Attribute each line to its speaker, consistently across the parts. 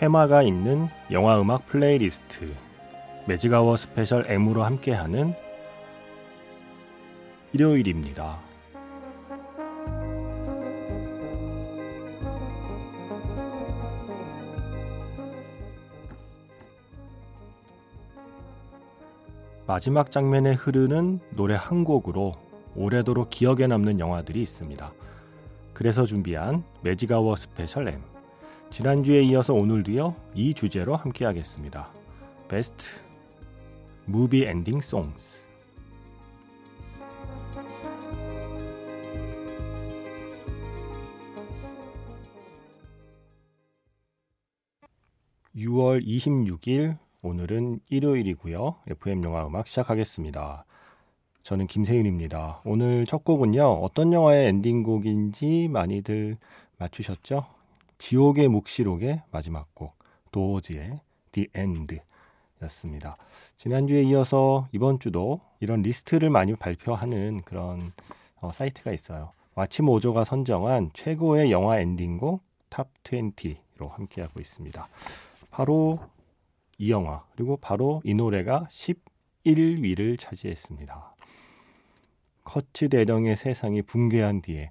Speaker 1: 테마가 있는 영화 음악 playlist Magic Hour Special M으로 함께하는 일요일입니다. 마지막 장면에 흐르는 노래 한 곡으로 오래도록 기억에 남는 영화들이 있습니다. 그래서 준비한 Magic Hour Special M 지난주에 이어서 오늘도요, 이 주제로 함께 하겠습니다. Best Movie Ending Songs. 6월 26일 오늘은 일요일이고요. FM 영화 음악 시작하겠습니다. 저는 김세윤입니다. 오늘 첫 곡은요. 어떤 영화의 엔딩곡인지 많이들 맞추셨죠? 지옥의 묵시록의 마지막 곡 도어즈의 The End 였습니다. 지난주에 이어서 이번 주도 이런 리스트를 많이 발표하는 그런 어, 사이트가 있어요. WatchMojo가 선정한 최고의 영화 엔딩곡 Top 20로 함께하고 있습니다. 바로 이 영화 그리고 바로 이 노래가 11위를 차지했습니다. 커츠 대령의 세상이 붕괴한 뒤에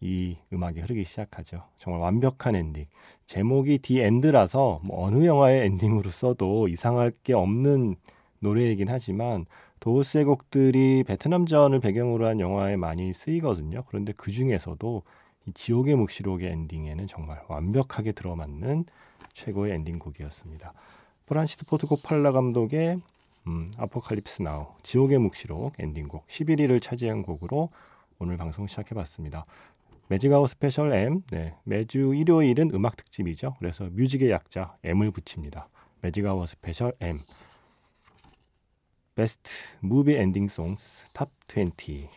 Speaker 1: 이 음악이 흐르기 시작하죠. 정말 완벽한 엔딩. 제목이 The End라서 뭐 어느 영화의 엔딩으로 써도 이상할 게 없는 노래이긴 하지만 도어스의 곡들이 베트남전을 배경으로 한 영화에 많이 쓰이거든요. 그런데 그 중에서도 이 지옥의 묵시록의 엔딩에는 정말 완벽하게 들어맞는 최고의 엔딩곡이었습니다. 프란시스 포드 코폴라 감독의 음, Apocalypse Now 지옥의 묵시록 엔딩곡 11위를 차지한 곡으로 오늘 방송 시작해봤습니다. Magic Hour Special M. 네, 매주 일요일은 음악 특집이죠. 그래서 뮤직의 약자 M을 붙입니다. Magic Hour Special M. Best Movie Ending Songs Top 20.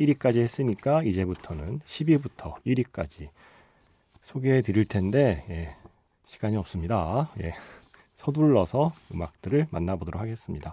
Speaker 1: 11위까지 했으니까 이제부터는 10위부터 1위까지 소개해 드릴 텐데 예, 시간이 없습니다. 예, 서둘러서 음악들을 만나보도록 하겠습니다.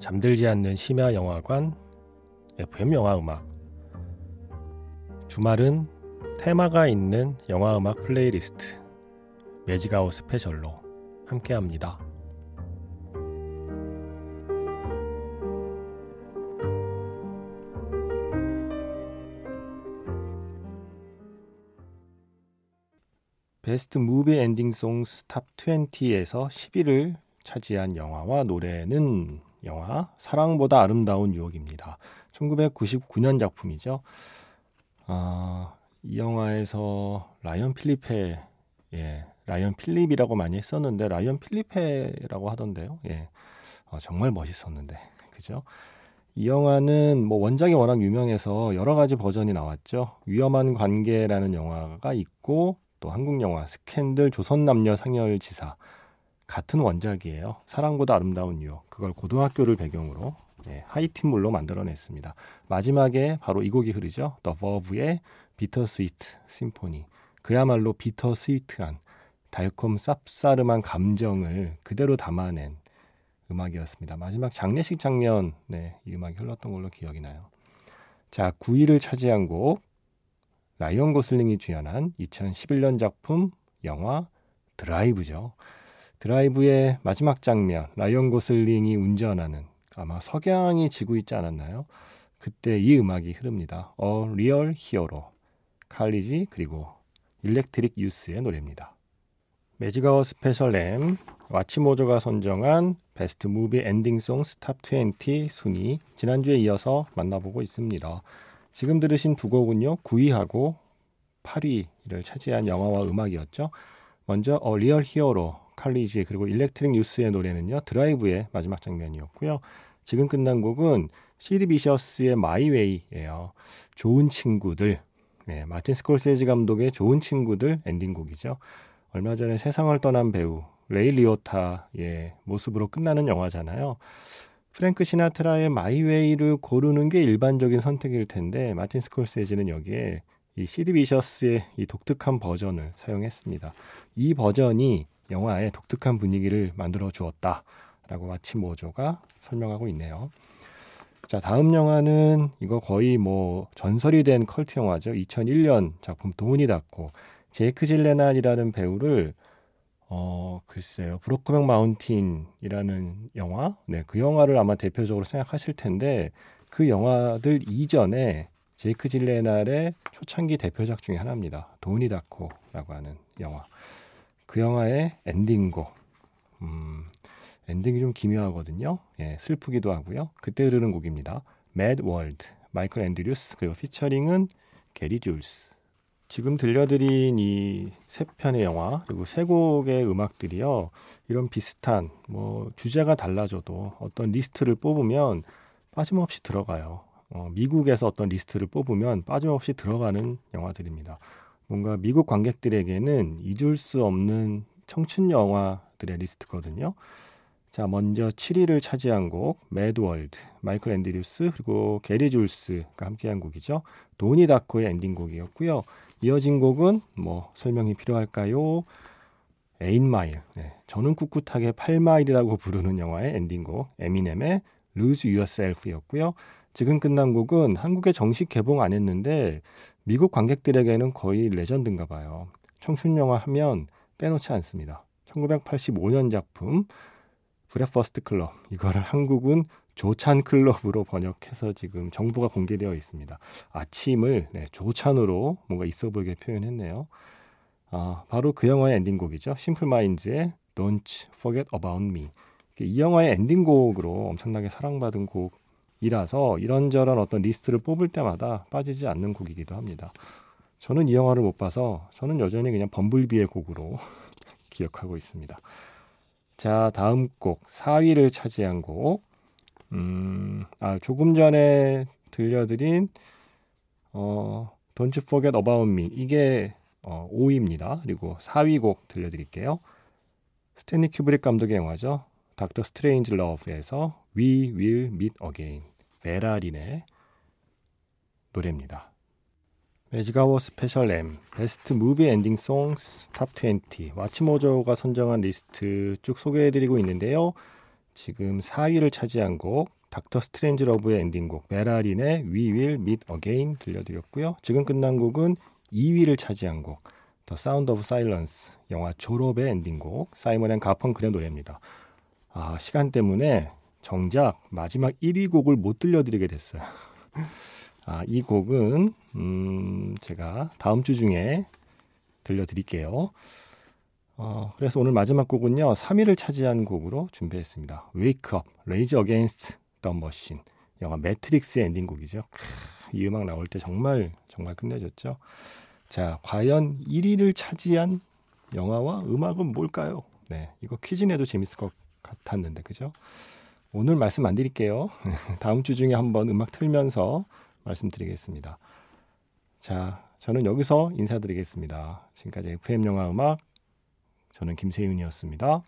Speaker 1: 잠들지 않는 심야 영화관, FM 영화 음악. 주말은 테마가 있는 영화 음악 playlist, Magic Hour Special로 함께 합니다. Best Movie Ending Songs Top 20에서 10위를 차지한 영화와 노래는 영화 사랑보다 아름다운 유혹입니다. 1999년 작품이죠. 아, 이 영화에서 라이언 필리페 예, 라이언 필립이라고 많이 했었는데 라이언 필리페라고 하던데요. 예. 어, 정말 멋있었는데. 그죠? 이 영화는 뭐 원작이 워낙 유명해서 여러 가지 버전이 나왔죠. 위험한 관계라는 영화가 있고 또 한국 영화 스캔들 조선 남녀 상열 지사 같은 원작이에요. 사랑보다 아름다운 유혹. 그걸 고등학교를 배경으로 예, 하이틴물로 만들어냈습니다. 마지막에 바로 이 곡이 흐르죠. The Verve의 Bitter Sweet Symphony. 그야말로 bittersweet한 달콤 쌉싸름한 감정을 그대로 담아낸 음악이었습니다. 마지막 장례식 장면, 네, 이 음악이 흘렀던 걸로 기억이 나요. 자, 9위를 차지한 곡, 라이언 고슬링이 주연한 2011년 작품 영화 드라이브죠. 드라이브의 마지막 장면, 라이언 고슬링이 운전하는 아마 석양이 지고 있지 않았나요? 그때 이 음악이 흐릅니다. A Real Hero College 그리고 Electric Youth의 노래입니다. 매직아워 스페셜 M 와치모조가 선정한 Best Movie Ending Songs Top 20 순위 지난주에 이어서 만나보고 있습니다. 지금 들으신 두 곡은요. 9위하고 8위를 차지한 영화와 음악이었죠. 먼저 A Real Hero 칼리지 그리고 Electric Youth의 노래는요. 드라이브의 마지막 장면이었고요. 지금 끝난 곡은 시드 비셔스의 My Way예요. 좋은 친구들. 네, 마틴 스콜세지 감독의 좋은 친구들 엔딩곡이죠. 얼마 전에 세상을 떠난 배우 레이 리오타의 모습으로 끝나는 영화잖아요. 프랭크 시나트라의 My Way를 고르는 게 일반적인 선택일 텐데 마틴 스콜세지는 여기에 이 시드 비셔스의 이 독특한 버전을 사용했습니다. 이 버전이 영화의 독특한 분위기를 만들어 주었다라고 WatchMojo가 설명하고 있네요. 자, 다음 영화는 이거 거의 뭐 전설이 된 컬트 영화죠. 2001년 작품 도니 다코 제이크 질렌할이라는 배우를 어, 글쎄요. 브로크백 마운틴이라는 영화? 네, 그 영화를 아마 대표적으로 생각하실 텐데 그 영화들 이전에 제이크 질렌할의 초창기 대표작 중에 하나입니다. 도니 다코라고 하는 영화. 그 영화의 엔딩곡. 음, 엔딩이 좀 기묘하거든요. 예, 슬프기도 하고요. 그때 흐르는 곡입니다. Mad World, 마이클 앤드류스, 그리고 피처링은 게리 줄스. 지금 들려드린 이 세 편의 영화 그리고 세 곡의 음악들이요 이런 비슷한 뭐 주제가 달라져도 어떤 리스트를 뽑으면 빠짐없이 들어가요. 어, 미국에서 어떤 리스트를 뽑으면 빠짐없이 들어가는 영화들입니다. 뭔가 미국 관객들에게는 잊을 수 없는 청춘 영화들의 리스트거든요. 자, 먼저 7위를 차지한 곡 Mad World, 마이클 앤드류스 그리고 게리 줄스가 함께한 곡이죠. 도니 다코의 엔딩곡이었고요. 이어진 곡은 뭐 설명이 필요할까요? Eight Mile. 네, 저는 꿋꿋하게 8마일이라고 부르는 영화의 엔딩곡 에미넴의 Lose Yourself였고요. 지금 끝난 곡은 한국에 정식 개봉 안 했는데 미국 관객들에게는 거의 레전드인가 봐요. 청춘 영화 하면 빼놓지 않습니다. 1985년 작품 Breakfast Club 이거를 한국은 조찬 클럽으로 번역해서 지금 정보가 공개되어 있습니다. 아침을 네, 조찬으로 뭔가 있어 보이게 표현했네요. 아, 바로 그 영화의 엔딩곡이죠. 심플 마인즈의 Don't Forget About Me. 이 영화의 엔딩곡으로 엄청나게 사랑받은 곡 이라서 이런저런 어떤 리스트를 뽑을 때마다 빠지지 않는 곡이기도 합니다. 저는 이 영화를 못 봐서 저는 여전히 그냥 범블비의 곡으로 기억하고 있습니다. 자, 다음 곡 4위를 차지한 곡. 음, 아, 조금 전에 들려드린 어, Don't You Forget About Me 이게 어, 5위입니다. 그리고 4위 곡 들려드릴게요. 스탠리 큐브릭 감독의 영화죠. 닥터 스트레인지 러브에서 We Will Meet Again 베라 린의 노래입니다. 매지가워 스페셜 M 베스트 무비 엔딩 송스 탑20 와치모저가 선정한 리스트 쭉 소개해드리고 있는데요. 지금 4위를 차지한 곡 닥터 스트레인지 러브의 엔딩곡 베라 린의 We Will Meet Again 들려드렸고요. 지금 끝난 곡은 2위를 차지한 곡 The Sound of Silence 영화 졸업의 엔딩곡 사이먼 앤 가펑클의 노래입니다. 아 시간 때문에 정작 마지막 1위 곡을 못 들려드리게 됐어요. 아, 이 곡은 음, 제가 다음 주 중에 들려드릴게요. 어, 그래서 오늘 마지막 곡은요, 3위를 차지한 곡으로 준비했습니다. Wake Up, Rage Against the Machine. 영화 매트릭스의 엔딩곡이죠. 크, 이 음악 나올 때 정말 정말 끝내줬죠. 자, 과연 1위를 차지한 영화와 음악은 뭘까요? 네, 이거 퀴즈 내도 재밌을 것 같았는데, 그죠? 오늘 말씀 안 드릴게요. 다음 주 중에 한번 음악 틀면서 말씀드리겠습니다. 자, 저는 여기서 인사드리겠습니다. 지금까지 FM 영화 음악 저는 김세윤이었습니다.